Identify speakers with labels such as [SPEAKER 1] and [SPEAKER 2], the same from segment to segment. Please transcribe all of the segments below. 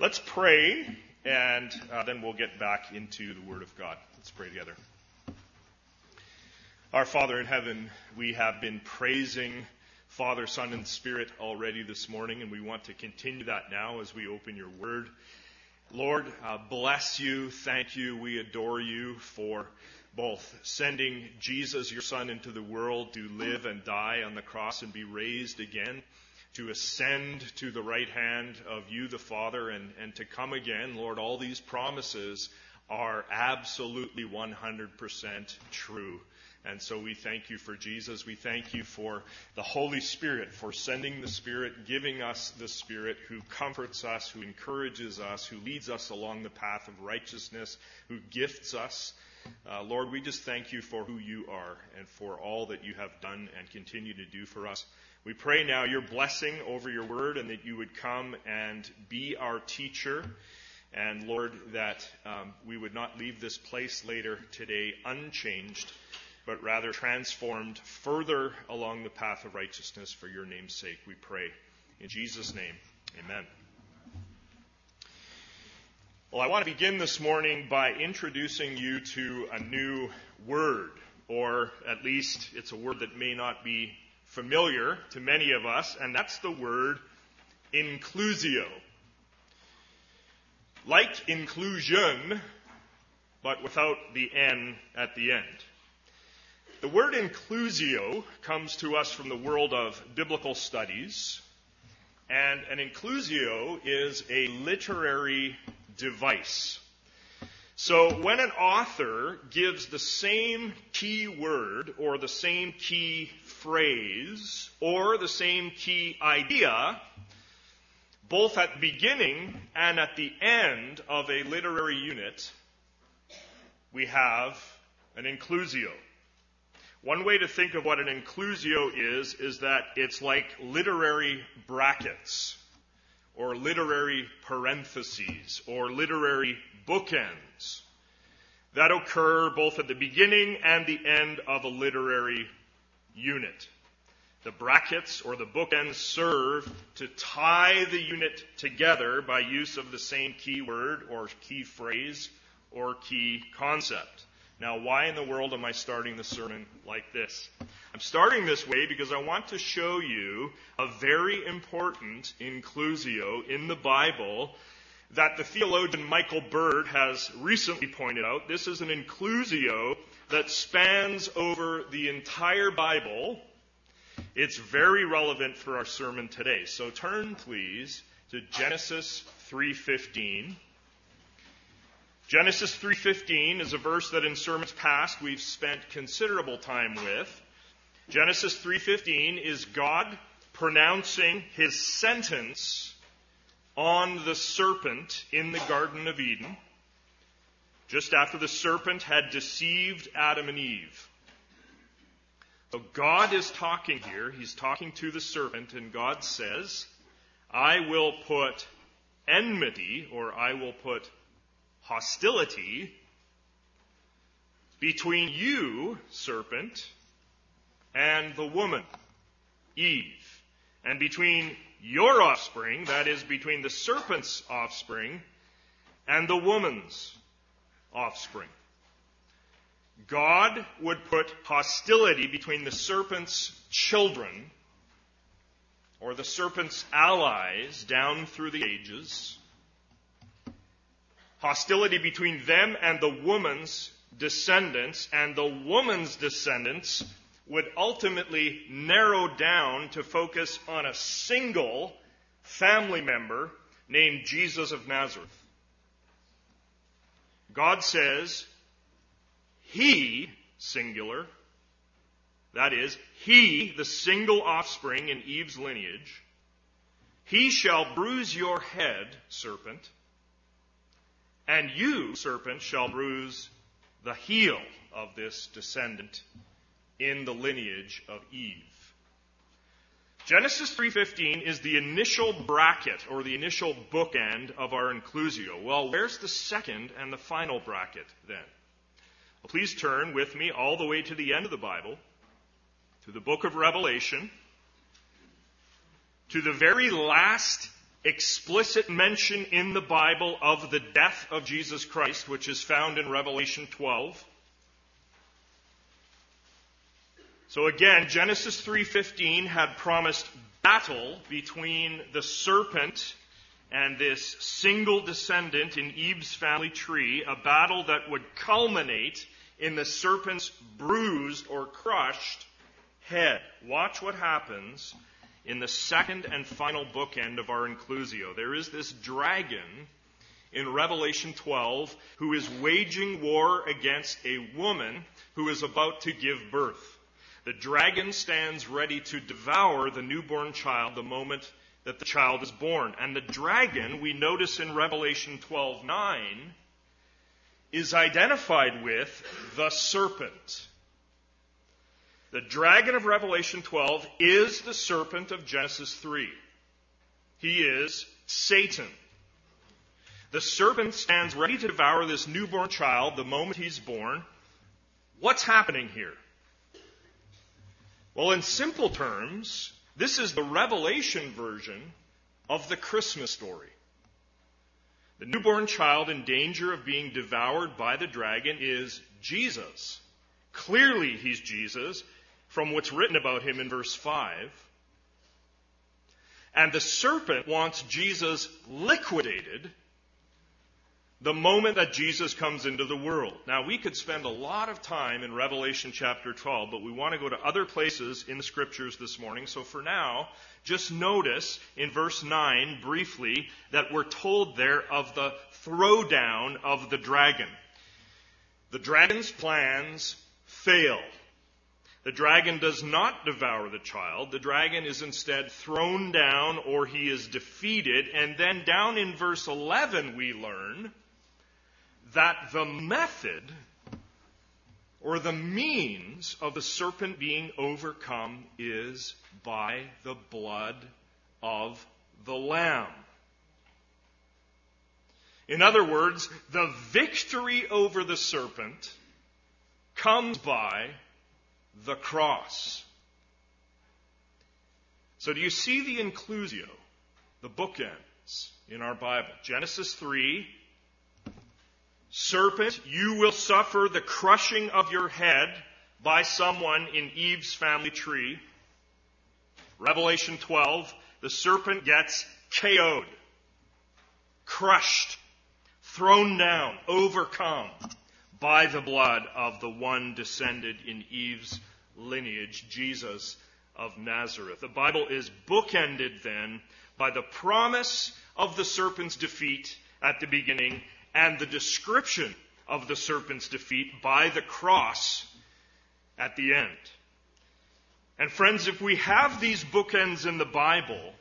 [SPEAKER 1] Let's pray, and uh, then we'll get back into the Word of God. Let's pray together. Our Father in heaven, we have been praising Father, Son, and Spirit already this morning, and we want to continue that now as we open your Word. Lord, uh, bless you, thank you, we adore you for both sending Jesus, your Son, into the world to live and die on the cross and be raised again to ascend to the right hand of you, the Father, and, and to come again. Lord, all these promises are absolutely 100% true. And so we thank you for Jesus. We thank you for the Holy Spirit, for sending the Spirit, giving us the Spirit who comforts us, who encourages us, who leads us along the path of righteousness, who gifts us. Uh, Lord, we just thank you for who you are and for all that you have done and continue to do for us. We pray now your blessing over your word and that you would come and be our teacher. And Lord, that um, we would not leave this place later today unchanged, but rather transformed further along the path of righteousness for your name's sake. We pray. In Jesus' name, amen. Well, I want to begin this morning by introducing you to a new word, or at least it's a word that may not be familiar to many of us, and that's the word inclusio. Like inclusion, but without the N at the end. The word inclusio comes to us from the world of biblical studies, and an inclusio is a literary device. So when an author gives the same key word or the same key phrase or the same key idea, both at the beginning and at the end of a literary unit, we have an inclusio. One way to think of what an inclusio is, is that it's like literary brackets, or literary parentheses, or literary bookends that occur both at the beginning and the end of a literary unit. The brackets or the bookends serve to tie the unit together by use of the same keyword or key phrase or key concept. Now, why in the world am I starting the sermon like this? I'm starting this way because I want to show you a very important inclusio in the Bible that the theologian Michael Bird has recently pointed out. This is an inclusio that spans over the entire Bible. It's very relevant for our sermon today. So turn please to Genesis 3:15. Genesis 3:15 is a verse that in sermons past we've spent considerable time with. Genesis 3:15 is God pronouncing his sentence on the serpent in the Garden of Eden, just after the serpent had deceived Adam and Eve. So God is talking here. He's talking to the serpent, and God says, I will put enmity, or I will put hostility between you, serpent, and the woman, Eve, and between your offspring, that is, between the serpent's offspring and the woman's offspring. God would put hostility between the serpent's children or the serpent's allies down through the ages, hostility between them and the woman's descendants, and the woman's descendants would ultimately narrow down to focus on a single family member named Jesus of Nazareth. God says, He, singular, that is, He, the single offspring in Eve's lineage, He shall bruise your head, serpent, and you, serpent, shall bruise the heel of this descendant in the lineage of Eve. Genesis 3:15 is the initial bracket or the initial bookend of our inclusio. Well, where's the second and the final bracket then? Well, please turn with me all the way to the end of the Bible, to the book of Revelation, to the very last explicit mention in the Bible of the death of Jesus Christ, which is found in Revelation 12. So again, Genesis 3:15 had promised battle between the serpent and this single descendant in Eve's family tree, a battle that would culminate in the serpent's bruised or crushed head. Watch what happens in the second and final bookend of our inclusio. There is this dragon in Revelation 12 who is waging war against a woman who is about to give birth. The dragon stands ready to devour the newborn child the moment that the child is born. And the dragon, we notice in Revelation 12:9, is identified with the serpent. The dragon of Revelation 12 is the serpent of Genesis 3. He is Satan. The serpent stands ready to devour this newborn child the moment he's born. What's happening here? Well, in simple terms, this is the Revelation version of the Christmas story. The newborn child in danger of being devoured by the dragon is Jesus. Clearly, he's Jesus from what's written about him in verse 5. And the serpent wants Jesus liquidated the moment that Jesus comes into the world. Now, we could spend a lot of time in Revelation chapter 12, but we want to go to other places in the scriptures this morning. So for now, just notice in verse 9 briefly that we're told there of the throwdown of the dragon. The dragon's plans fail. The dragon does not devour the child. The dragon is instead thrown down or he is defeated. And then down in verse 11 we learn that the method or the means of the serpent being overcome is by the blood of the Lamb. In other words, the victory over the serpent comes by the cross. So do you see the inclusio, the bookends in our Bible? Genesis 3 Serpent, you will suffer the crushing of your head by someone in Eve's family tree. Revelation 12, the serpent gets KO'd, crushed, thrown down, overcome by the blood of the one descended in Eve's lineage, Jesus of Nazareth. The Bible is bookended then by the promise of the serpent's defeat at the beginning and the description of the serpent's defeat by the cross at the end. And friends, if we have these bookends in the Bible,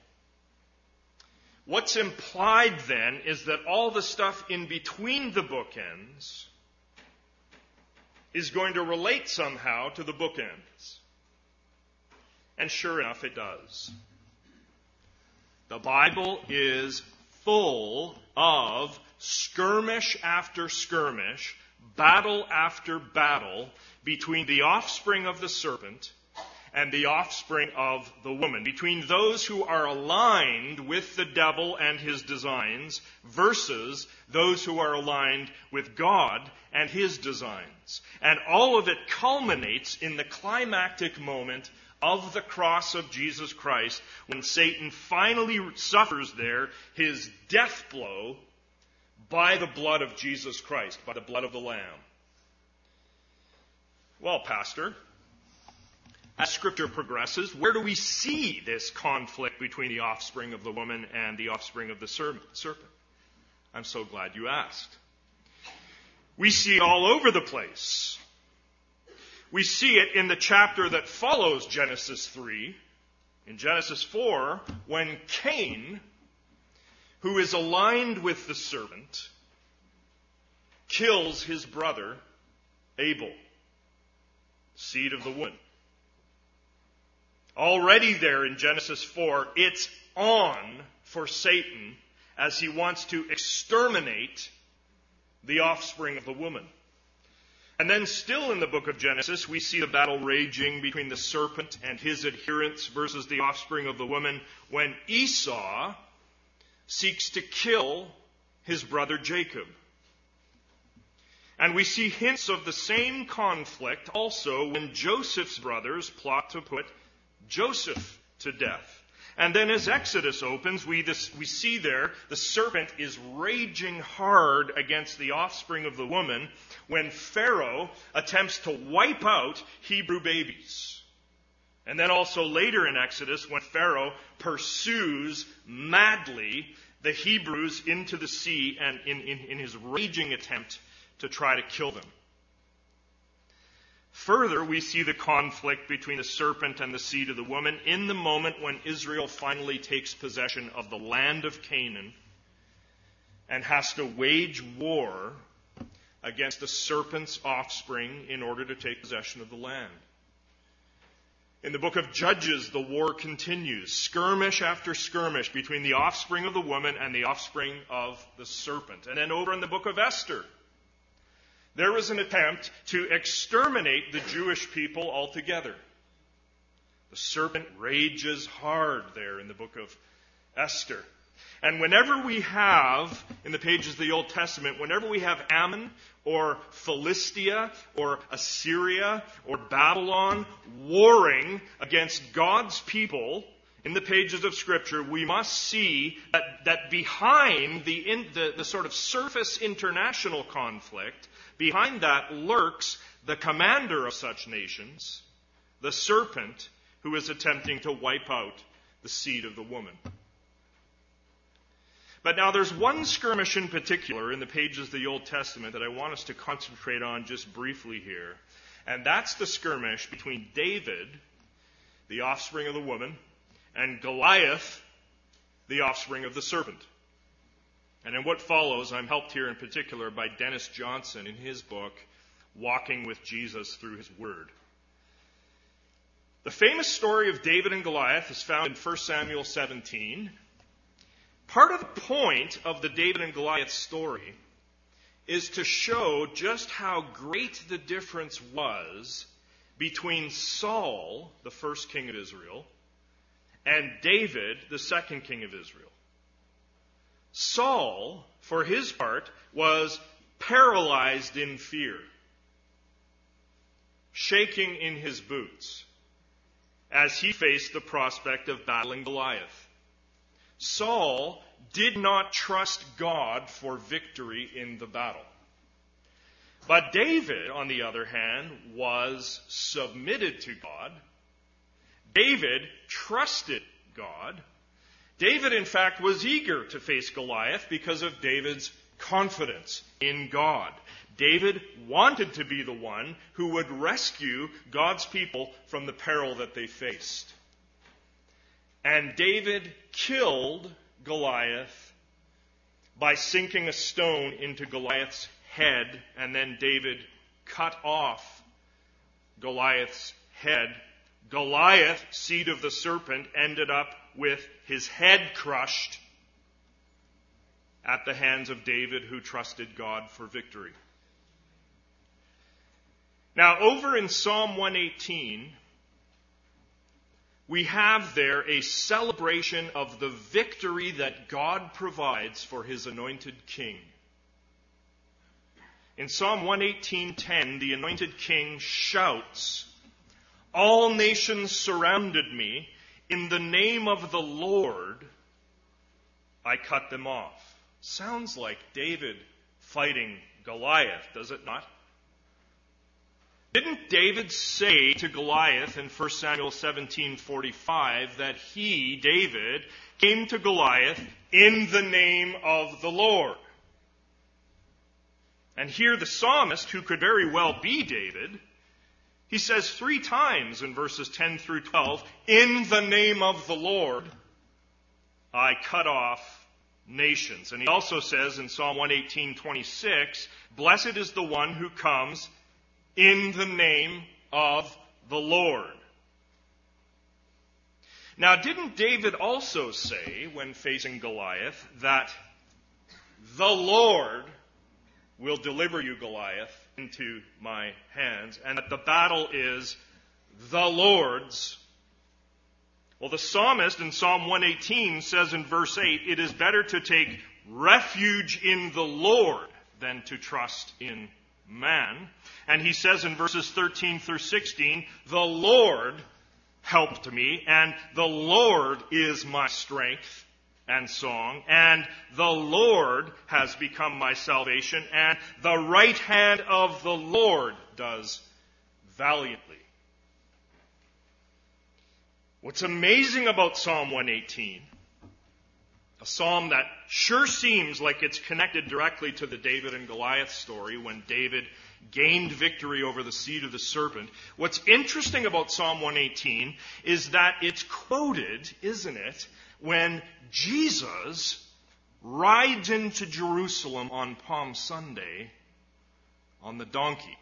[SPEAKER 1] what's implied then is that all the stuff in between the bookends is going to relate somehow to the bookends. And sure enough, it does. The Bible is full of skirmish after skirmish, battle after battle between the offspring of the serpent and the offspring of the woman, between those who are aligned with the devil and his designs versus those who are aligned with God and his designs. And all of it culminates in the climactic moment of the cross of Jesus Christ when Satan finally suffers there his death blow by the blood of Jesus Christ, by the blood of the Lamb. Well, Pastor, as Scripture progresses, where do we see this conflict between the offspring of the woman and the offspring of the serpent? I'm so glad you asked. We see it all over the place. We see it in the chapter that follows Genesis 3. In Genesis 4, when Cain who is aligned with the serpent, kills his brother Abel, seed of the woman. Already there in Genesis 4, it's on for Satan as he wants to exterminate the offspring of the woman. And then, still in the book of Genesis, we see the battle raging between the serpent and his adherents versus the offspring of the woman when Esau seeks to kill his brother Jacob. And we see hints of the same conflict also when Joseph's brothers plot to put Joseph to death. And then as Exodus opens, we, this, we see there the serpent is raging hard against the offspring of the woman when Pharaoh attempts to wipe out Hebrew babies. And then also later in Exodus, when Pharaoh pursues madly the Hebrews into the sea and in, in, in his raging attempt to try to kill them. Further, we see the conflict between the serpent and the seed of the woman in the moment when Israel finally takes possession of the land of Canaan and has to wage war against the serpent's offspring in order to take possession of the land. In the book of Judges, the war continues, skirmish after skirmish between the offspring of the woman and the offspring of the serpent. And then over in the book of Esther, there is an attempt to exterminate the Jewish people altogether. The serpent rages hard there in the book of Esther. And whenever we have, in the pages of the Old Testament, whenever we have Ammon or Philistia or Assyria or Babylon warring against God's people, in the pages of Scripture, we must see that, that behind the, in, the, the sort of surface international conflict, Behind that lurks the commander of such nations, the serpent who is attempting to wipe out the seed of the woman. But now there's one skirmish in particular in the pages of the Old Testament that I want us to concentrate on just briefly here. And that's the skirmish between David, the offspring of the woman, and Goliath, the offspring of the serpent. And in what follows, I'm helped here in particular by Dennis Johnson in his book, Walking with Jesus Through His Word. The famous story of David and Goliath is found in 1 Samuel 17. Part of the point of the David and Goliath story is to show just how great the difference was between Saul, the first king of Israel, and David, the second king of Israel. Saul, for his part, was paralyzed in fear, shaking in his boots as he faced the prospect of battling Goliath. Saul did not trust God for victory in the battle. But David, on the other hand, was submitted to God. David trusted God. David, in fact, was eager to face Goliath because of David's confidence in God. David wanted to be the one who would rescue God's people from the peril that they faced. And David killed Goliath by sinking a stone into Goliath's head, and then David cut off Goliath's head. Goliath, seed of the serpent, ended up with his head crushed at the hands of David, who trusted God for victory. Now, over in Psalm 118, we have there a celebration of the victory that God provides for his anointed king. In Psalm 118:10, the anointed king shouts, "All nations surrounded me, in the name of the Lord, I cut them off. Sounds like David fighting Goliath, does it not? Didn't David say to Goliath in 1 Samuel 17:45 that he, David, came to Goliath in the name of the Lord? And here the psalmist, who could very well be David, he says three times in verses 10 through 12, in the name of the Lord, I cut off nations. And he also says in Psalm 118:26, blessed is the one who comes in the name of the Lord. Now, didn't David also say, when facing Goliath, that the Lord will deliver you, Goliath, into my hands, and that the battle is the Lord's. Well, the psalmist in Psalm 118 says in verse 8, it is better to take refuge in the Lord than to trust in man. And he says in verses 13 through 16, the Lord helped me, and the Lord is my strength and song, and the Lord has become my salvation, and the right hand of the Lord does valiantly. What's amazing about Psalm 118, a psalm that sure seems like it's connected directly to the David and Goliath story when David gained victory over the seed of the serpent. What's interesting about Psalm 118 is that it's quoted, isn't it, when Jesus rides into Jerusalem on Palm Sunday on the donkey.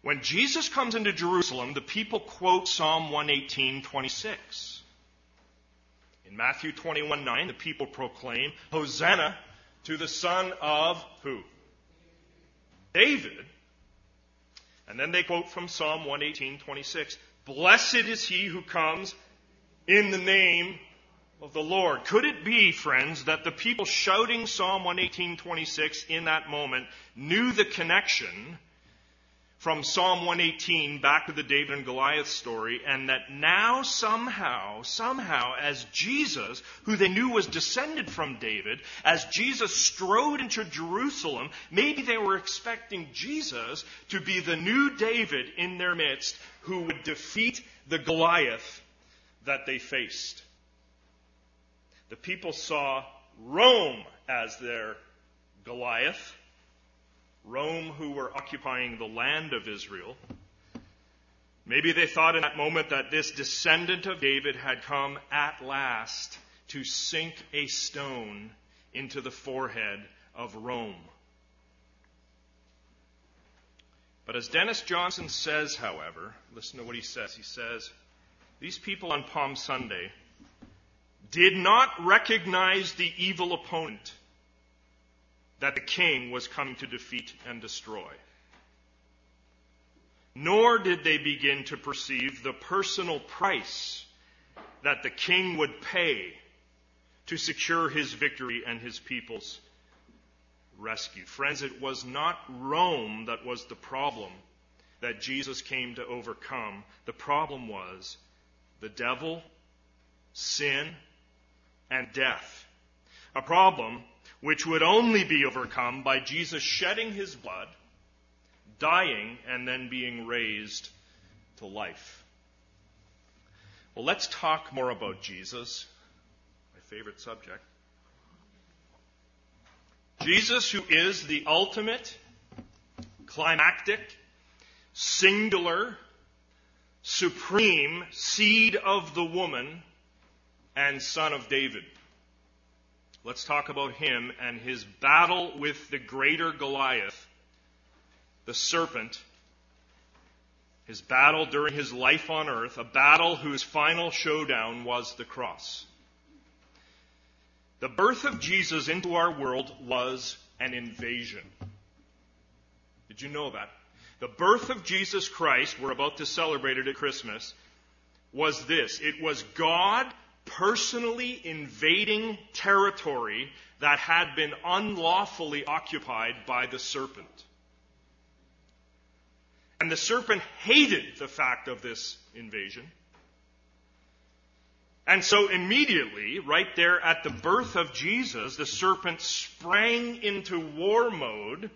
[SPEAKER 1] When Jesus comes into Jerusalem, the people quote Psalm 118:26. In Matthew 21:9, the people proclaim, "Hosanna to the son of who? David." And then they quote from Psalm 118:26, "Blessed is he who comes in the name of the Lord." Could it be, friends, that the people shouting Psalm 118:26 in that moment knew the connection from Psalm 118 back to the David and Goliath story, and that now somehow, somehow, as Jesus, who they knew was descended from David, as Jesus strode into Jerusalem, maybe they were expecting Jesus to be the new David in their midst who would defeat the Goliath that they faced. The people saw Rome as their Goliath Rome, who were occupying the land of Israel. Maybe they thought in that moment that this descendant of David had come at last to sink a stone into the forehead of Rome. But as Dennis Johnson says, however, listen to what he says. He says, These people on Palm Sunday did not recognize the evil opponent that the king was coming to defeat and destroy. Nor did they begin to perceive the personal price that the king would pay to secure his victory and his people's rescue. Friends, it was not Rome that was the problem that Jesus came to overcome. The problem was the devil, sin, and death. A problem which would only be overcome by Jesus shedding his blood, dying, and then being raised to life. Well, let's talk more about Jesus, my favorite subject. Jesus, who is the ultimate, climactic, singular, supreme seed of the woman and son of David. Let's talk about him and his battle with the greater Goliath, the serpent. His battle during his life on earth, a battle whose final showdown was the cross. The birth of Jesus into our world was an invasion. Did you know that? The birth of Jesus Christ, we're about to celebrate it at Christmas, was this. It was God personally invading territory that had been unlawfully occupied by the serpent. And the serpent hated the fact of this invasion. And so immediately, right there at the birth of Jesus, the serpent sprang into war mode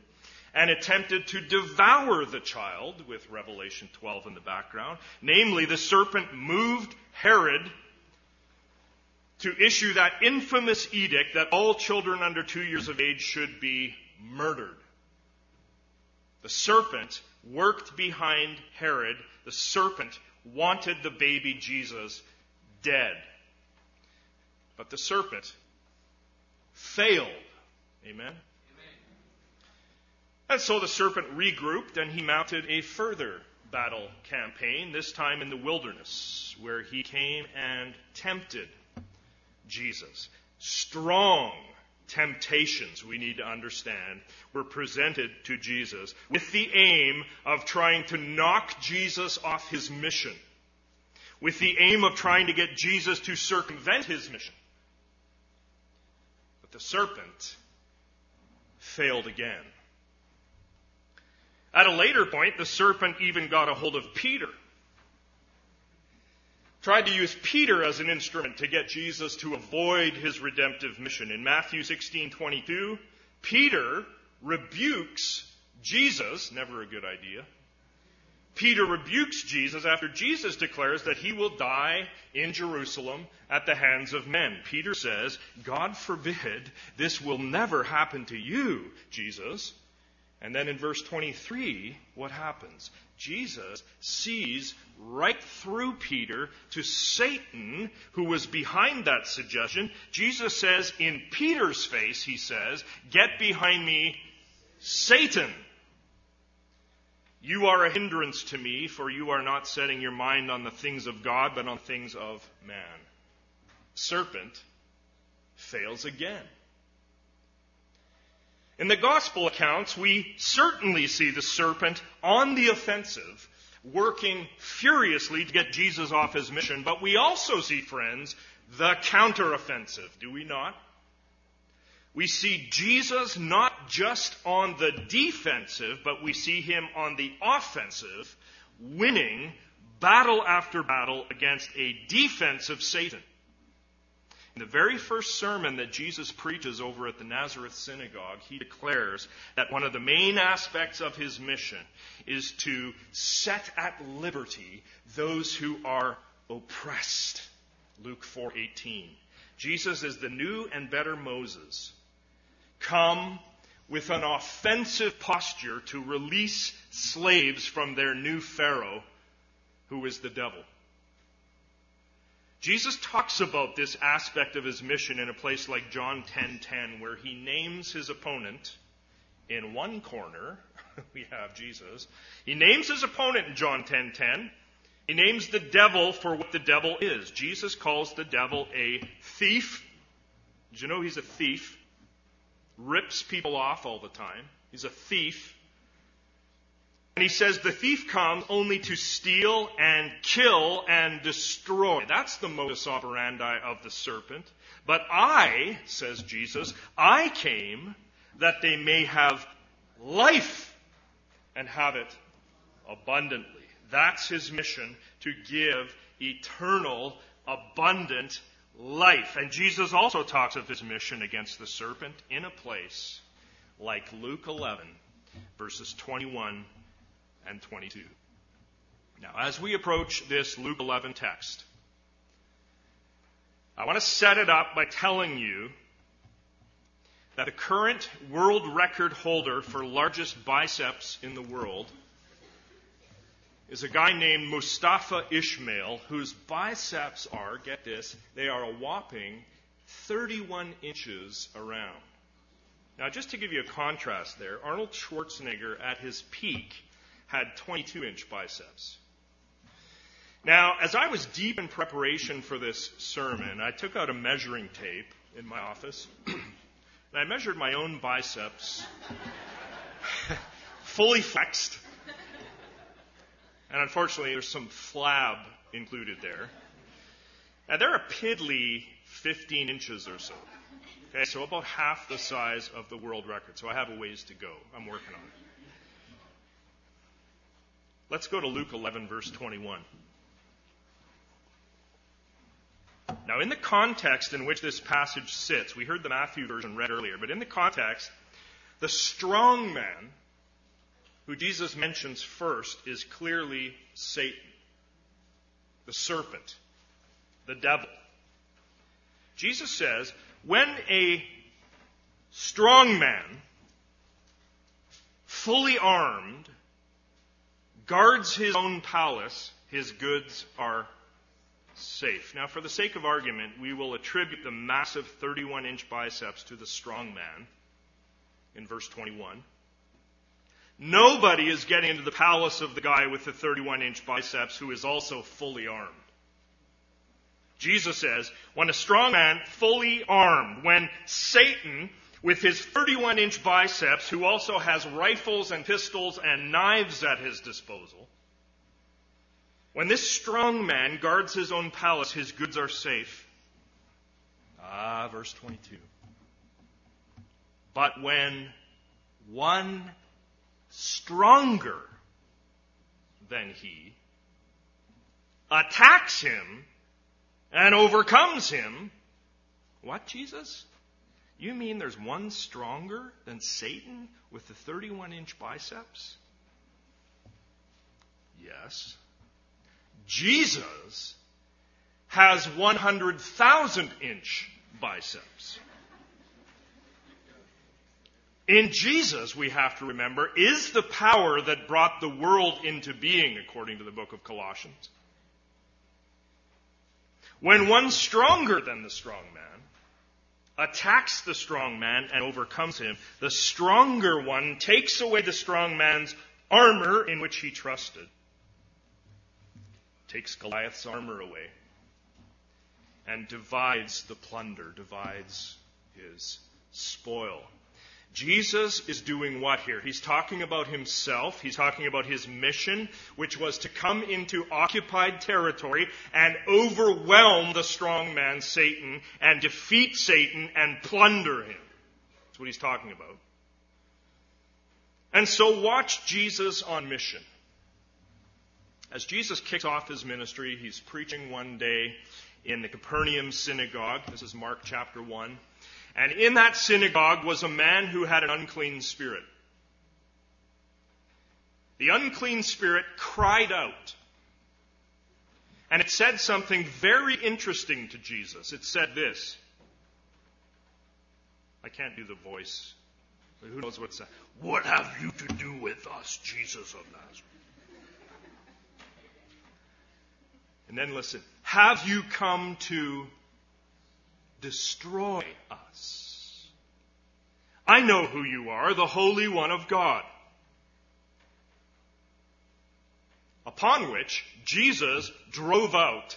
[SPEAKER 1] and attempted to devour the child, with Revelation 12 in the background. Namely, the serpent moved Herod to issue that infamous edict that all children under two years of age should be murdered. The serpent worked behind Herod. The serpent wanted the baby Jesus dead. But the serpent failed. Amen? Amen? And so the serpent regrouped and he mounted a further battle campaign, this time in the wilderness, where he came and tempted Jesus. Strong temptations, we need to understand, were presented to Jesus with the aim of trying to knock Jesus off his mission, with the aim of trying to get Jesus to circumvent his mission. But the serpent failed again. At a later point, the serpent even got a hold of Peter. Tried to use Peter as an instrument to get Jesus to avoid his redemptive mission. In Matthew 16:22, Peter rebukes Jesus, never a good idea. Peter rebukes Jesus after Jesus declares that he will die in Jerusalem at the hands of men. Peter says, God forbid this will never happen to you, Jesus. And then in verse 23, what happens? Jesus sees right through Peter to Satan, who was behind that suggestion. Jesus says, in Peter's face, he says, Get behind me, Satan. You are a hindrance to me, for you are not setting your mind on the things of God, but on things of man. Serpent fails again. In the gospel accounts, we certainly see the serpent on the offensive, working furiously to get Jesus off his mission, but we also see, friends, the counteroffensive, do we not? We see Jesus not just on the defensive, but we see him on the offensive, winning battle after battle against a defensive Satan. In the very first sermon that Jesus preaches over at the Nazareth synagogue, he declares that one of the main aspects of his mission is to set at liberty those who are oppressed. Luke 4:18. Jesus is the new and better Moses, come with an offensive posture to release slaves from their new Pharaoh, who is the devil. Jesus talks about this aspect of his mission in a place like John 10:10 where he names his opponent in one corner we have Jesus. He names his opponent in John 10:10. He names the devil for what the devil is. Jesus calls the devil a thief. Did you know he's a thief? Rips people off all the time. He's a thief. And he says the thief comes only to steal and kill and destroy. That's the modus operandi of the serpent. But I, says Jesus, I came that they may have life and have it abundantly. That's his mission to give eternal, abundant life. And Jesus also talks of his mission against the serpent in a place like Luke 11, verses 21 and 22. Now, as we approach this Luke 11 text, I want to set it up by telling you that the current world record holder for largest biceps in the world is a guy named Mustafa Ismail, whose biceps are, get this, they are a whopping 31 inches around. Now, just to give you a contrast there, Arnold Schwarzenegger at his peak had 22 inch biceps. Now, as I was deep in preparation for this sermon, I took out a measuring tape in my office and I measured my own biceps, fully flexed. And unfortunately, there's some flab included there. And they're a piddly 15 inches or so. Okay, so about half the size of the world record. So I have a ways to go. I'm working on it. Let's go to Luke 11, verse 21. Now, in the context in which this passage sits, we heard the Matthew version read earlier, but in the context, the strong man who Jesus mentions first is clearly Satan, the serpent, the devil. Jesus says, when a strong man, fully armed, guards his own palace, his goods are safe. Now, for the sake of argument, we will attribute the massive 31 inch biceps to the strong man in verse 21. Nobody is getting into the palace of the guy with the 31 inch biceps who is also fully armed. Jesus says, when a strong man, fully armed, when Satan, with his 31 inch biceps, who also has rifles and pistols and knives at his disposal, When this strong man guards his own palace, his goods are safe. Ah, verse 22. But when one stronger than he attacks him and overcomes him, what, Jesus? You mean there's one stronger than Satan with the 31 inch biceps? Yes. Jesus has 100,000 inch biceps. In Jesus, we have to remember, is the power that brought the world into being, according to the book of Colossians. When one stronger than the strong man attacks the strong man and overcomes him, the stronger one takes away the strong man's armor in which he trusted takes Goliath's armor away and divides the plunder, divides his spoil. Jesus is doing what here? He's talking about himself. He's talking about his mission, which was to come into occupied territory and overwhelm the strong man, Satan, and defeat Satan and plunder him. That's what he's talking about. And so watch Jesus on mission. As Jesus kicks off his ministry, he's preaching one day in the Capernaum synagogue. This is Mark chapter 1. And in that synagogue was a man who had an unclean spirit. The unclean spirit cried out. And it said something very interesting to Jesus. It said this. I can't do the voice. Who knows what's that? What have you to do with us, Jesus of Nazareth? And then listen. Have you come to destroy us? I know who you are, the Holy One of God. Upon which Jesus drove out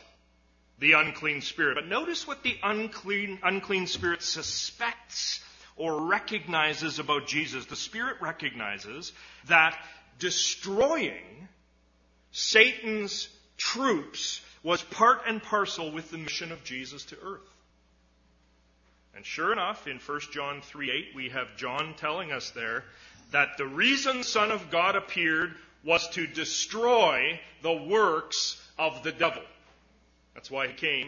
[SPEAKER 1] the unclean spirit. But notice what the unclean, unclean spirit suspects or recognizes about Jesus. The spirit recognizes that destroying Satan's troops was part and parcel with the mission of Jesus to earth. And sure enough, in 1 John 3 8, we have John telling us there that the reason Son of God appeared was to destroy the works of the devil. That's why he came.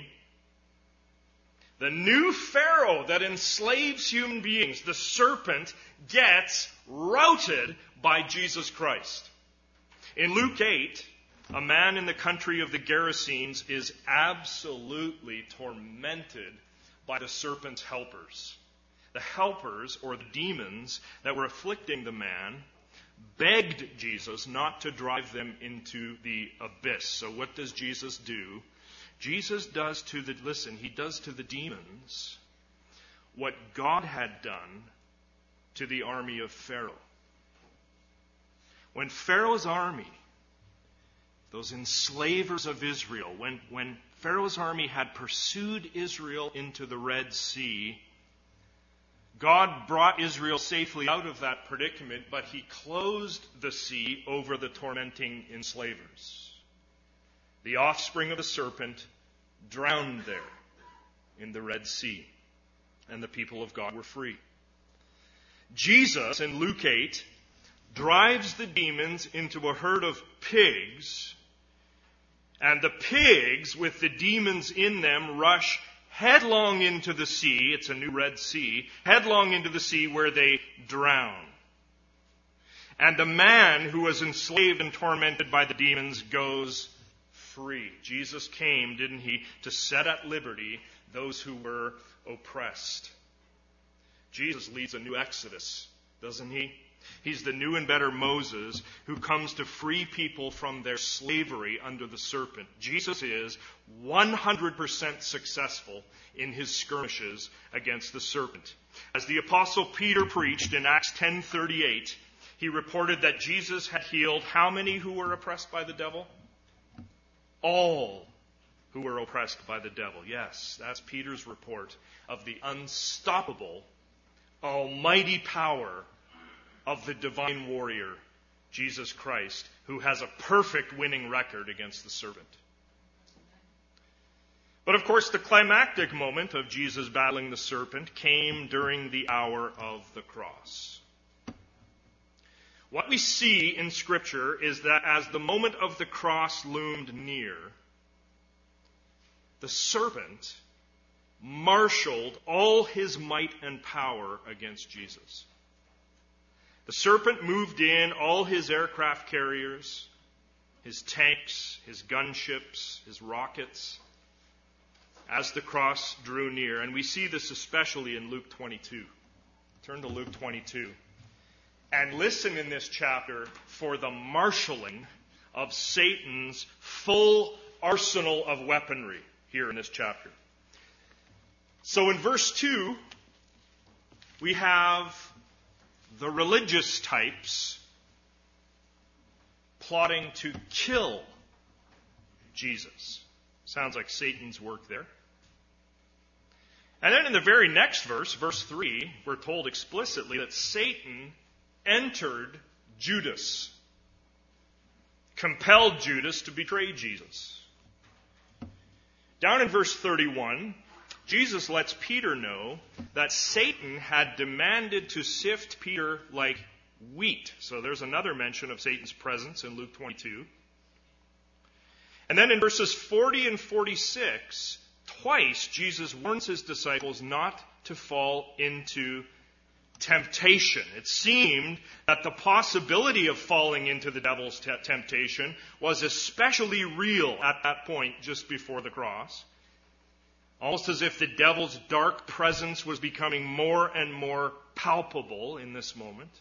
[SPEAKER 1] The new Pharaoh that enslaves human beings, the serpent, gets routed by Jesus Christ. In Luke 8, a man in the country of the Gerasenes is absolutely tormented by the serpent's helpers. The helpers, or the demons that were afflicting the man, begged Jesus not to drive them into the abyss. So what does Jesus do? Jesus does to the, listen, he does to the demons what God had done to the army of Pharaoh. When Pharaoh's army those enslavers of Israel, when, when Pharaoh's army had pursued Israel into the Red Sea, God brought Israel safely out of that predicament, but he closed the sea over the tormenting enslavers. The offspring of the serpent drowned there in the Red Sea, and the people of God were free. Jesus in Luke 8 drives the demons into a herd of pigs and the pigs, with the demons in them, rush headlong into the sea. It's a new Red Sea. Headlong into the sea where they drown. And the man who was enslaved and tormented by the demons goes free. Jesus came, didn't he, to set at liberty those who were oppressed. Jesus leads a new exodus, doesn't he? He's the new and better Moses who comes to free people from their slavery under the serpent. Jesus is 100% successful in his skirmishes against the serpent. As the apostle Peter preached in Acts 10:38, he reported that Jesus had healed how many who were oppressed by the devil? All who were oppressed by the devil. Yes, that's Peter's report of the unstoppable, almighty power of the divine warrior, Jesus Christ, who has a perfect winning record against the serpent. But of course, the climactic moment of Jesus battling the serpent came during the hour of the cross. What we see in Scripture is that as the moment of the cross loomed near, the serpent marshaled all his might and power against Jesus. The serpent moved in all his aircraft carriers, his tanks, his gunships, his rockets, as the cross drew near. And we see this especially in Luke 22. Turn to Luke 22. And listen in this chapter for the marshaling of Satan's full arsenal of weaponry here in this chapter. So in verse 2, we have the religious types plotting to kill Jesus. Sounds like Satan's work there. And then in the very next verse, verse 3, we're told explicitly that Satan entered Judas, compelled Judas to betray Jesus. Down in verse 31, Jesus lets Peter know that Satan had demanded to sift Peter like wheat. So there's another mention of Satan's presence in Luke 22. And then in verses 40 and 46, twice Jesus warns his disciples not to fall into temptation. It seemed that the possibility of falling into the devil's temptation was especially real at that point just before the cross. Almost as if the devil's dark presence was becoming more and more palpable in this moment.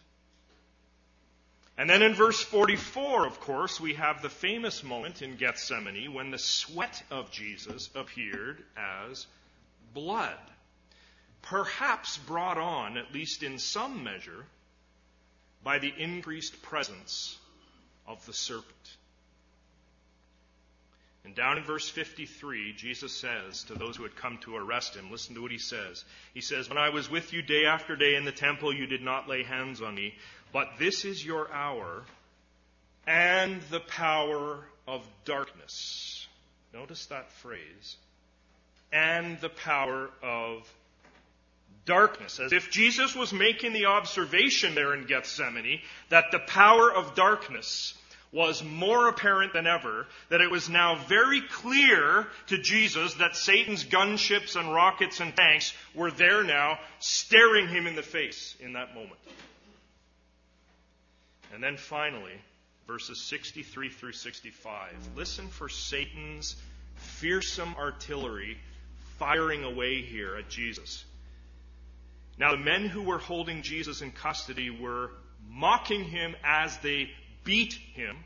[SPEAKER 1] And then in verse 44, of course, we have the famous moment in Gethsemane when the sweat of Jesus appeared as blood. Perhaps brought on, at least in some measure, by the increased presence of the serpent. And down in verse 53, Jesus says to those who had come to arrest him, listen to what he says. He says, When I was with you day after day in the temple, you did not lay hands on me, but this is your hour and the power of darkness. Notice that phrase. And the power of darkness. As if Jesus was making the observation there in Gethsemane that the power of darkness was more apparent than ever, that it was now very clear to Jesus that Satan's gunships and rockets and tanks were there now, staring him in the face in that moment. And then finally, verses 63 through 65. Listen for Satan's fearsome artillery firing away here at Jesus. Now, the men who were holding Jesus in custody were mocking him as they beat him.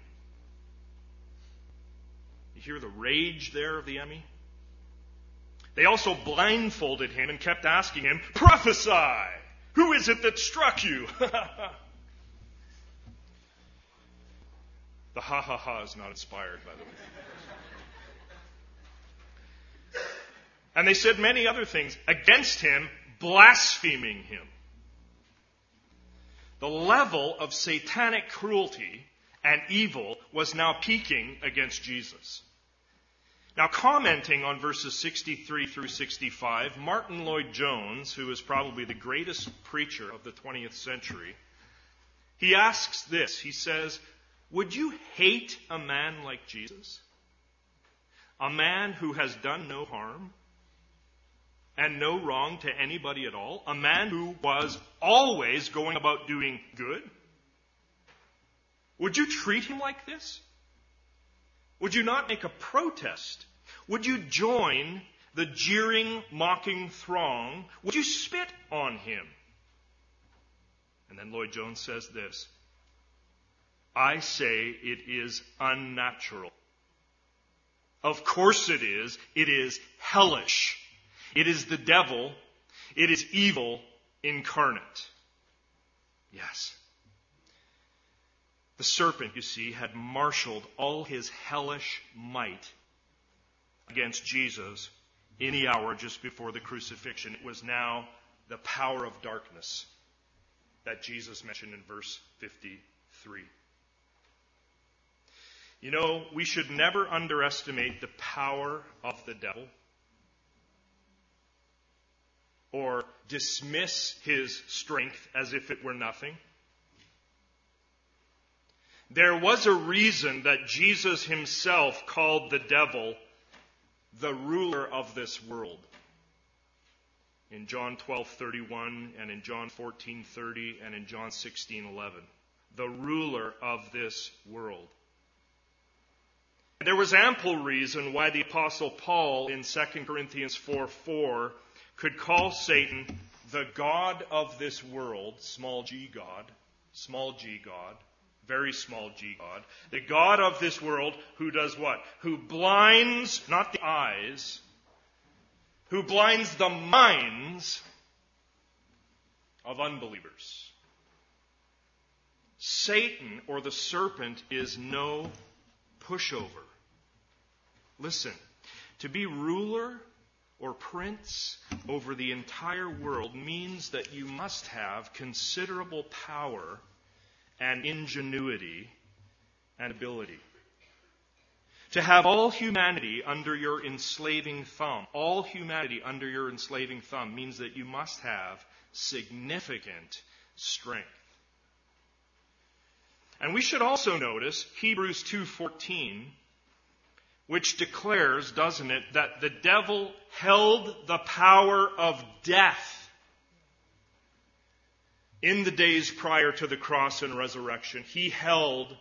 [SPEAKER 1] You hear the rage there of the enemy? They also blindfolded him and kept asking him, Prophesy! Who is it that struck you? the ha ha ha is not inspired, by the way. And they said many other things against him, blaspheming him. The level of satanic cruelty and evil was now peaking against Jesus. Now, commenting on verses 63 through 65, Martyn Lloyd-Jones, who is probably the greatest preacher of the 20th century, he asks this. He says, Would you hate a man like Jesus? A man who has done no harm and no wrong to anybody at all? A man who was always going about doing good? Would you treat him like this? Would you not make a protest? Would you join the jeering, mocking throng? Would you spit on him? And then Lloyd-Jones says this I say it is unnatural. Of course it is. It is hellish. It is the devil. It is evil incarnate. Yes. The serpent, you see, had marshaled all his hellish might against Jesus the hour just before the crucifixion. It was now the power of darkness that Jesus mentioned in verse 53. You know, we should never underestimate the power of the devil or dismiss his strength as if it were nothing. There was a reason that Jesus himself called the devil the ruler of this world. In John 12:31 and in John 14:30 and in John 16:11, the ruler of this world. There was ample reason why the apostle Paul in 2 Corinthians 4:4 could call Satan the god of this world, small g God, small g God, very small g God, the God of this world who does what? Who blinds, not the eyes, who blinds the minds of unbelievers. Satan or the serpent is no pushover. Listen, to be ruler or prince over the entire world means that you must have considerable power and ingenuity and ability. To have all humanity under your enslaving thumb, all humanity under your enslaving thumb means that you must have significant strength. And we should also notice Hebrews 2:14 which declares, doesn't it, that the devil held the power of death in the days prior to the cross and resurrection, he held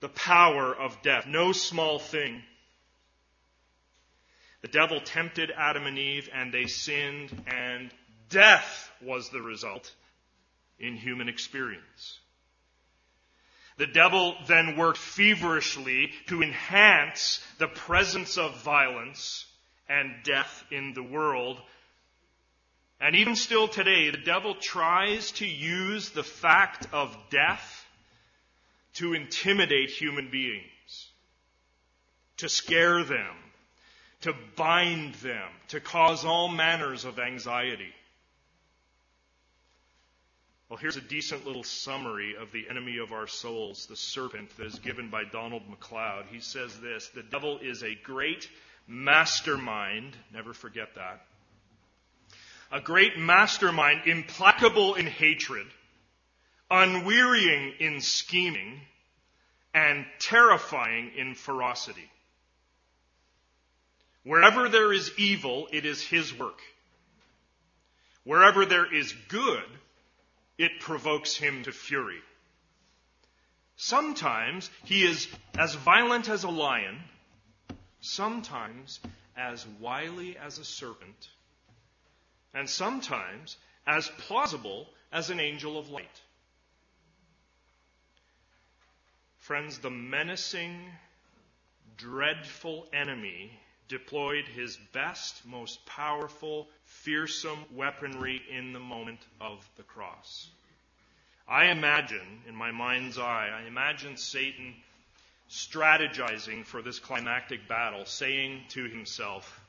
[SPEAKER 1] the power of death. No small thing. The devil tempted Adam and Eve, and they sinned, and death was the result in human experience. The devil then worked feverishly to enhance the presence of violence and death in the world and even still today, the devil tries to use the fact of death to intimidate human beings, to scare them, to bind them, to cause all manners of anxiety. Well, here's a decent little summary of the enemy of our souls, the serpent, that is given by Donald MacLeod. He says this The devil is a great mastermind, never forget that, a great mastermind, implacable in hatred, unwearying in scheming, and terrifying in ferocity. Wherever there is evil, it is his work. Wherever there is good, it provokes him to fury. Sometimes he is as violent as a lion, sometimes as wily as a serpent, and sometimes as plausible as an angel of light. Friends, the menacing, dreadful enemy deployed his best, most powerful, fearsome weaponry in the moment of the cross. I imagine, in my mind's eye, I imagine Satan strategizing for this climactic battle, saying to himself,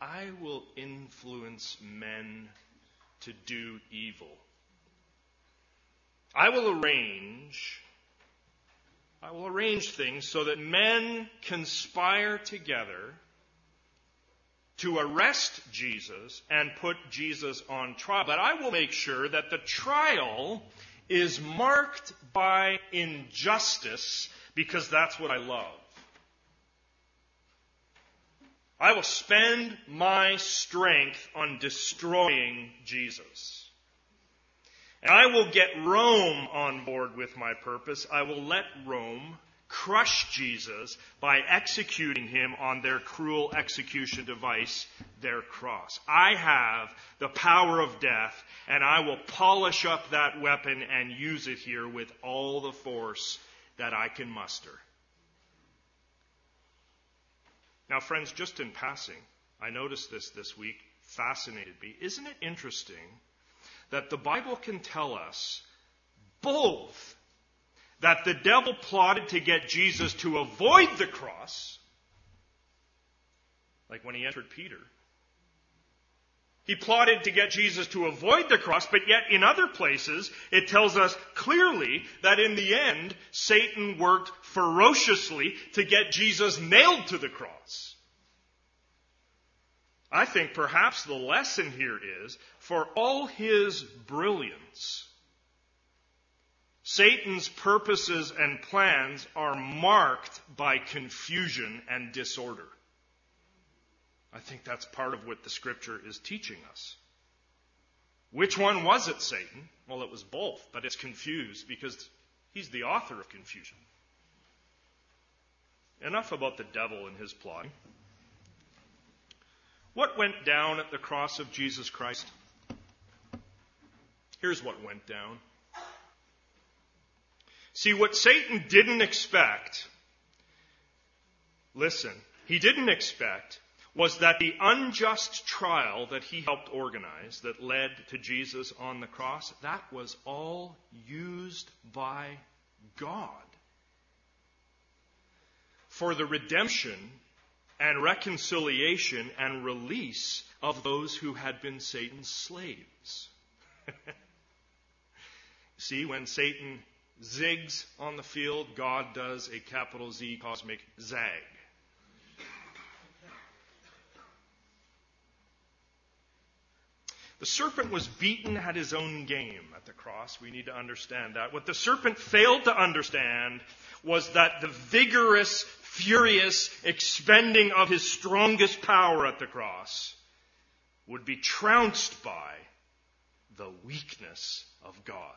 [SPEAKER 1] I will influence men to do evil. I will arrange I will arrange things so that men conspire together to arrest Jesus and put Jesus on trial. But I will make sure that the trial is marked by injustice because that's what I love. I will spend my strength on destroying Jesus. And I will get Rome on board with my purpose. I will let Rome crush Jesus by executing him on their cruel execution device, their cross. I have the power of death, and I will polish up that weapon and use it here with all the force that I can muster. Now, friends, just in passing, I noticed this this week, fascinated me. Isn't it interesting that the Bible can tell us both that the devil plotted to get Jesus to avoid the cross, like when he entered Peter, He plotted to get Jesus to avoid the cross, but yet in other places it tells us clearly that in the end, Satan worked ferociously to get Jesus nailed to the cross. I think perhaps the lesson here is for all his brilliance, Satan's purposes and plans are marked by confusion and disorder. I think that's part of what the scripture is teaching us. Which one was it, Satan? Well, it was both, but it's confused because he's the author of confusion. Enough about the devil and his plotting. What went down at the cross of Jesus Christ? Here's what went down. See, what Satan didn't expect, listen, he didn't expect was that the unjust trial that he helped organize that led to Jesus on the cross, that was all used by God for the redemption and reconciliation and release of those who had been Satan's slaves. See, when Satan zigs on the field, God does a capital Z cosmic zag. The serpent was beaten at his own game at the cross. We need to understand that. What the serpent failed to understand was that the vigorous, furious expending of his strongest power at the cross would be trounced by the weakness of God.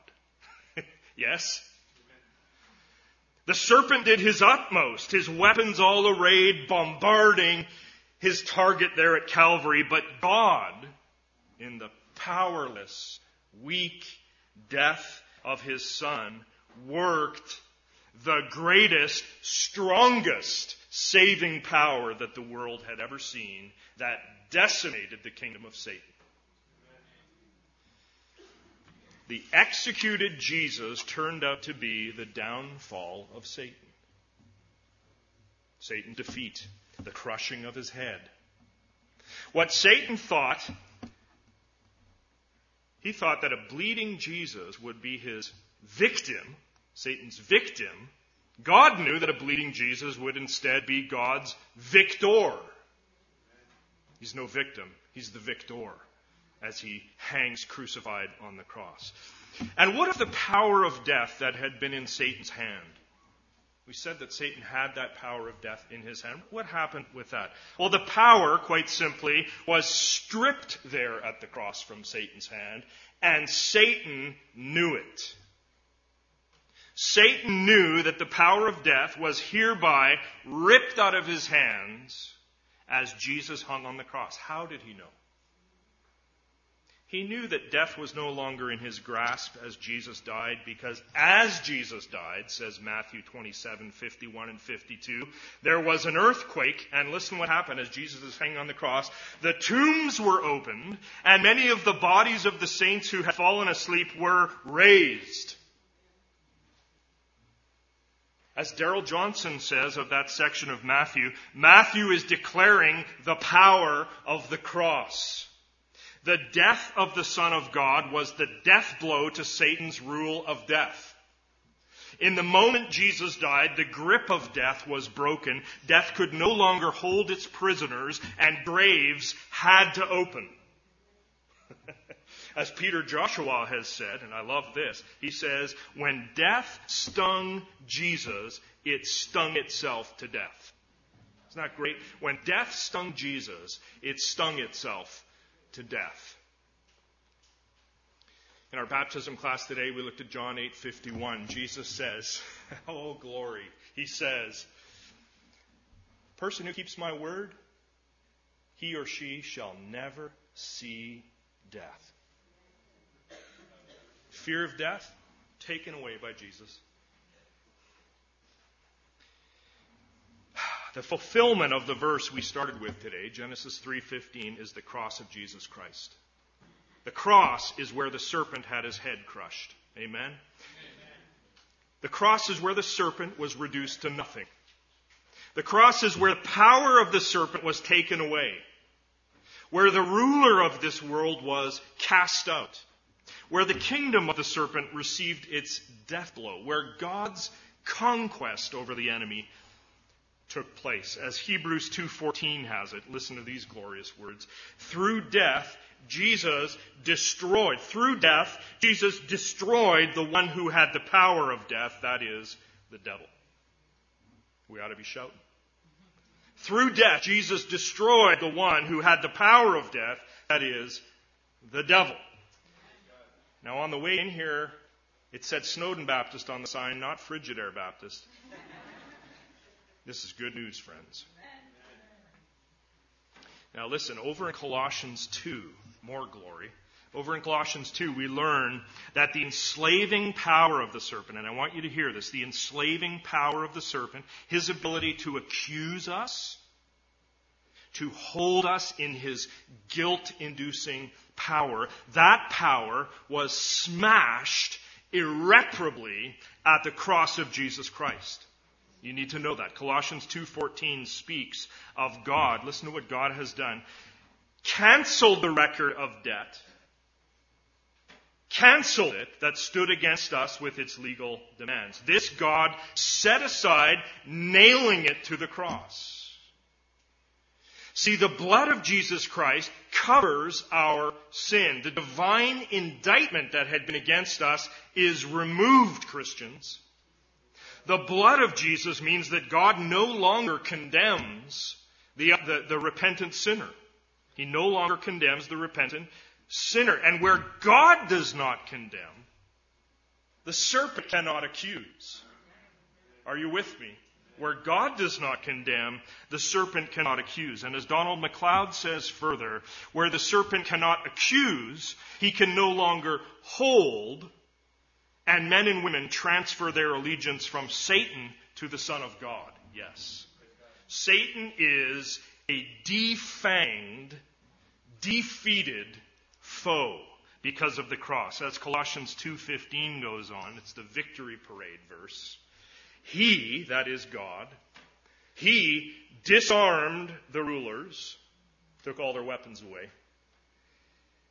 [SPEAKER 1] yes? The serpent did his utmost, his weapons all arrayed, bombarding his target there at Calvary, but God in the powerless, weak death of his son, worked the greatest, strongest saving power that the world had ever seen that decimated the kingdom of Satan. The executed Jesus turned out to be the downfall of Satan. Satan defeat, the crushing of his head. What Satan thought he thought that a bleeding Jesus would be his victim, Satan's victim. God knew that a bleeding Jesus would instead be God's victor. He's no victim, he's the victor as he hangs crucified on the cross. And what of the power of death that had been in Satan's hand? We said that Satan had that power of death in his hand. What happened with that? Well, the power, quite simply, was stripped there at the cross from Satan's hand, and Satan knew it. Satan knew that the power of death was hereby ripped out of his hands as Jesus hung on the cross. How did he know? He knew that death was no longer in his grasp as Jesus died because as Jesus died, says Matthew 27, 51 and 52, there was an earthquake and listen what happened as Jesus is hanging on the cross. The tombs were opened and many of the bodies of the saints who had fallen asleep were raised. As Darrell Johnson says of that section of Matthew, Matthew is declaring the power of the cross. The death of the Son of God was the death blow to Satan's rule of death. In the moment Jesus died, the grip of death was broken. Death could no longer hold its prisoners, and graves had to open. As Peter Joshua has said, and I love this, he says, when death stung Jesus, it stung itself to death. Isn't that great? When death stung Jesus, it stung itself to death. In our baptism class today, we looked at John 8:51. Jesus says, "Oh glory." He says, "Person who keeps my word, he or she shall never see death." Fear of death taken away by Jesus. The fulfillment of the verse we started with today, Genesis 3:15, is the cross of Jesus Christ. The cross is where the serpent had his head crushed. Amen? Amen. The cross is where the serpent was reduced to nothing. The cross is where the power of the serpent was taken away. where the ruler of this world was cast out, where the kingdom of the serpent received its death blow, where God's conquest over the enemy took place. As Hebrews 2:14 has it, listen to these glorious words. Through death Jesus destroyed. Through death, Jesus destroyed the one who had the power of death, that is, the devil. We ought to be shouting. Through death, Jesus destroyed the one who had the power of death, that is, the devil. Now, on the way in here, it said Snowden Baptist on the sign, not Frigidaire Baptist. This is good news, friends. Now, listen, over in Colossians 2, more glory. Over in Colossians 2, we learn that the enslaving power of the serpent, and I want you to hear this the enslaving power of the serpent, his ability to accuse us, to hold us in his guilt inducing power, that power was smashed irreparably at the cross of Jesus Christ. You need to know that. Colossians 2:14 speaks of God. Listen to what God has done. Canceled the record of debt. Canceled it that stood against us with its legal demands. This God set aside, nailing it to the cross. See, the blood of Jesus Christ covers our sin. The divine indictment that had been against us is removed, Christians. The blood of Jesus means that God no longer condemns the, the, the repentant sinner. He no longer condemns the repentant sinner. And where God does not condemn, the serpent cannot accuse. Are you with me? Where God does not condemn, the serpent cannot accuse. And as Donald MacLeod says further, where the serpent cannot accuse, he can no longer hold and men and women transfer their allegiance from Satan to the Son of God. Yes. Satan is a defanged, defeated foe because of the cross. As Colossians 2:15 goes on, it's the victory parade verse. He, that is God, he disarmed the rulers, took all their weapons away,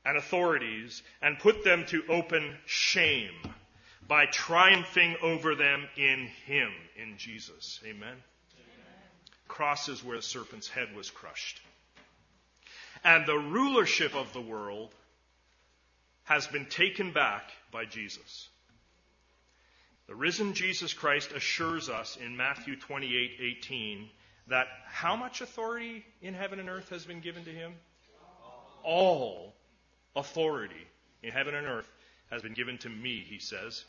[SPEAKER 1] and authorities, and put them to open shame by triumphing over them in Him, in Jesus. Amen? Amen. Cross is where the serpent's head was crushed. And the rulership of the world has been taken back by Jesus. The risen Jesus Christ assures us in Matthew 28 18 that how much authority in heaven and earth has been given to him? All authority in heaven and earth has been given to me, he says.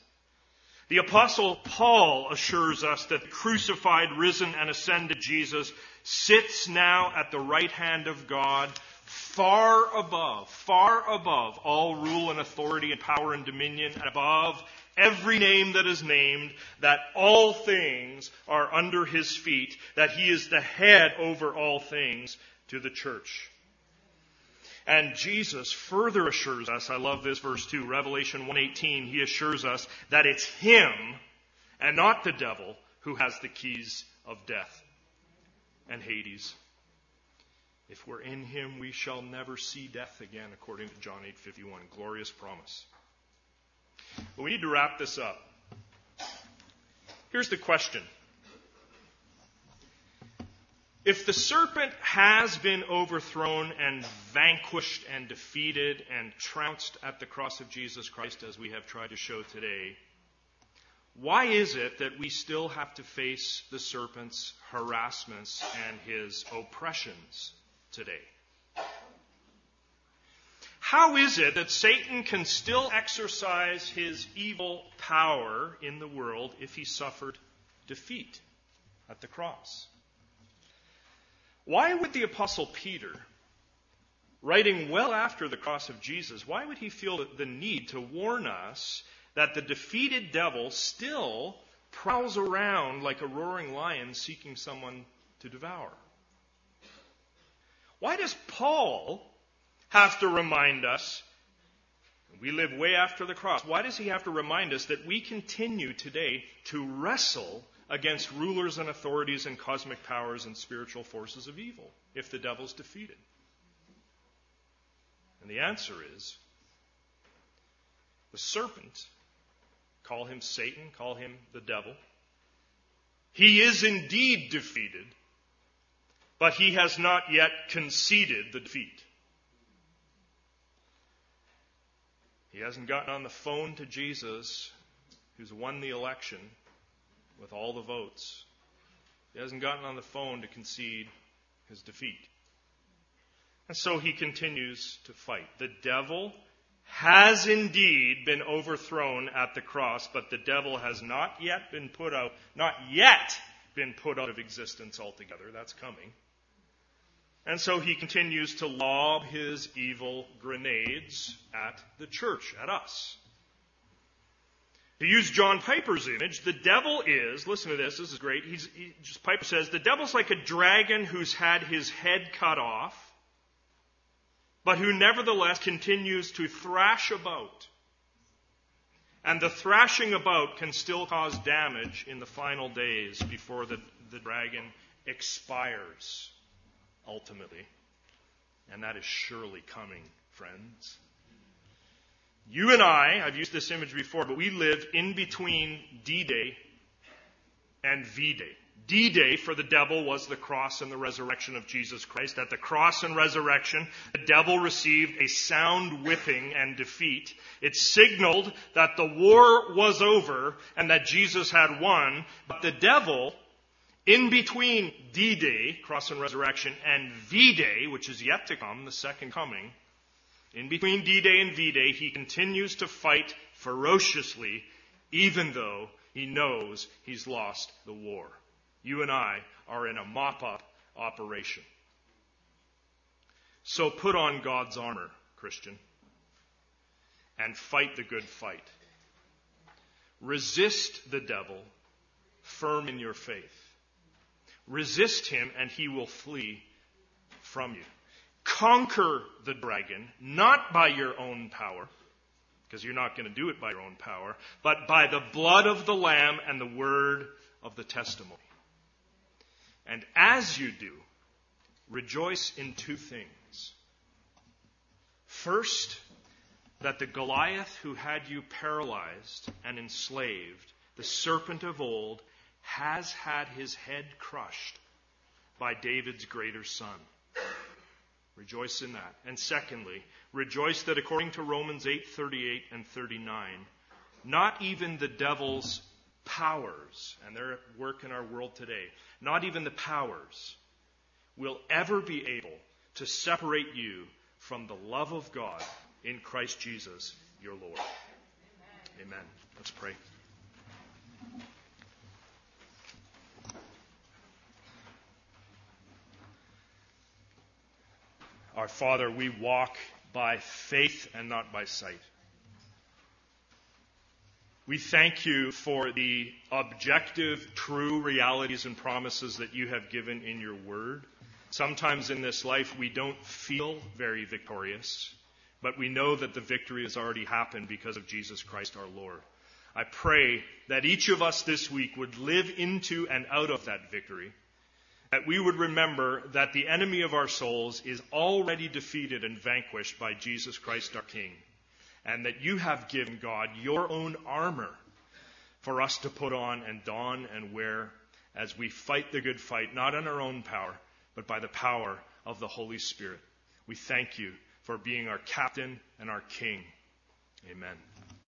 [SPEAKER 1] The apostle Paul assures us that crucified, risen, and ascended Jesus sits now at the right hand of God, far above, far above all rule and authority and power and dominion, and above every name that is named, that all things are under his feet, that he is the head over all things to the church. And Jesus further assures us, I love this verse too, Revelation 1:18, he assures us that it's him and not the devil who has the keys of death and Hades. If we're in him, we shall never see death again, according to John 8:51. Glorious promise. But we need to wrap this up. Here's the question. If the serpent has been overthrown and vanquished and defeated and trounced at the cross of Jesus Christ, as we have tried to show today, why is it that we still have to face the serpent's harassments and his oppressions today? How is it that Satan can still exercise his evil power in the world if he suffered defeat at the cross? Why would the Apostle Peter, writing well after the cross of Jesus, why would he feel the need to warn us that the defeated devil still prowls around like a roaring lion seeking someone to devour? Why does Paul have to remind us? We live way after the cross. Why does he have to remind us that we continue today to wrestle against rulers and authorities and cosmic powers and spiritual forces of evil if the devil's defeated. And the answer is the serpent, call him Satan, call him the devil, he is indeed defeated, but he has not yet conceded the defeat. He hasn't gotten on the phone to Jesus, who's won the election with all the votes. He hasn't gotten on the phone to concede his defeat. And so he continues to fight. The devil has indeed been overthrown at the cross, but the devil has not yet been put out, not yet been put out of existence altogether. That's coming. And so he continues to lob his evil grenades at the church, at us. To use John Piper's image, the devil is, listen to this, this is great. He's, he, just, Piper says, the devil's like a dragon who's had his head cut off, but who nevertheless continues to thrash about. And the thrashing about can still cause damage in the final days before the, the dragon expires ultimately. And that is surely coming, friends. You and I, I've used this image before, but we live in between D Day and V Day. D Day for the devil was the cross and the resurrection of Jesus Christ. At the cross and resurrection, the devil received a sound whipping and defeat. It signaled that the war was over and that Jesus had won, but the devil in between D Day, cross and resurrection, and V Day, which is yet to come, the second coming, in between D Day and V Day, he continues to fight ferociously, even though he knows he's lost the war. You and I are in a mop up operation. So put on God's armor, Christian, and fight the good fight. Resist the devil, firm in your faith. Resist him, and he will flee from you. Conquer the dragon, not by your own power, because you're not going to do it by your own power, but by the blood of the Lamb and the word of the testimony. And as you do, rejoice in two things. First, that the Goliath who had you paralyzed and enslaved, the serpent of old, has had his head crushed by David's greater son. Rejoice in that. And secondly, rejoice that according to Romans 8:38 and 39, not even the devil's powers, and they're at work in our world today, not even the powers will ever be able to separate you from the love of God in Christ Jesus, your Lord. Amen. Amen. Let's pray. Our Father, we walk by faith and not by sight. We thank you for the objective, true realities and promises that you have given in your word. Sometimes in this life we don't feel very victorious, but we know that the victory has already happened because of Jesus Christ our Lord. I pray that each of us this week would live into and out of that victory that we would remember that the enemy of our souls is already defeated and vanquished by Jesus Christ our King, and that you have given God your own armor for us to put on and don and wear as we fight the good fight, not in our own power, but by the power of the Holy Spirit. We thank you for being our captain and our king. Amen.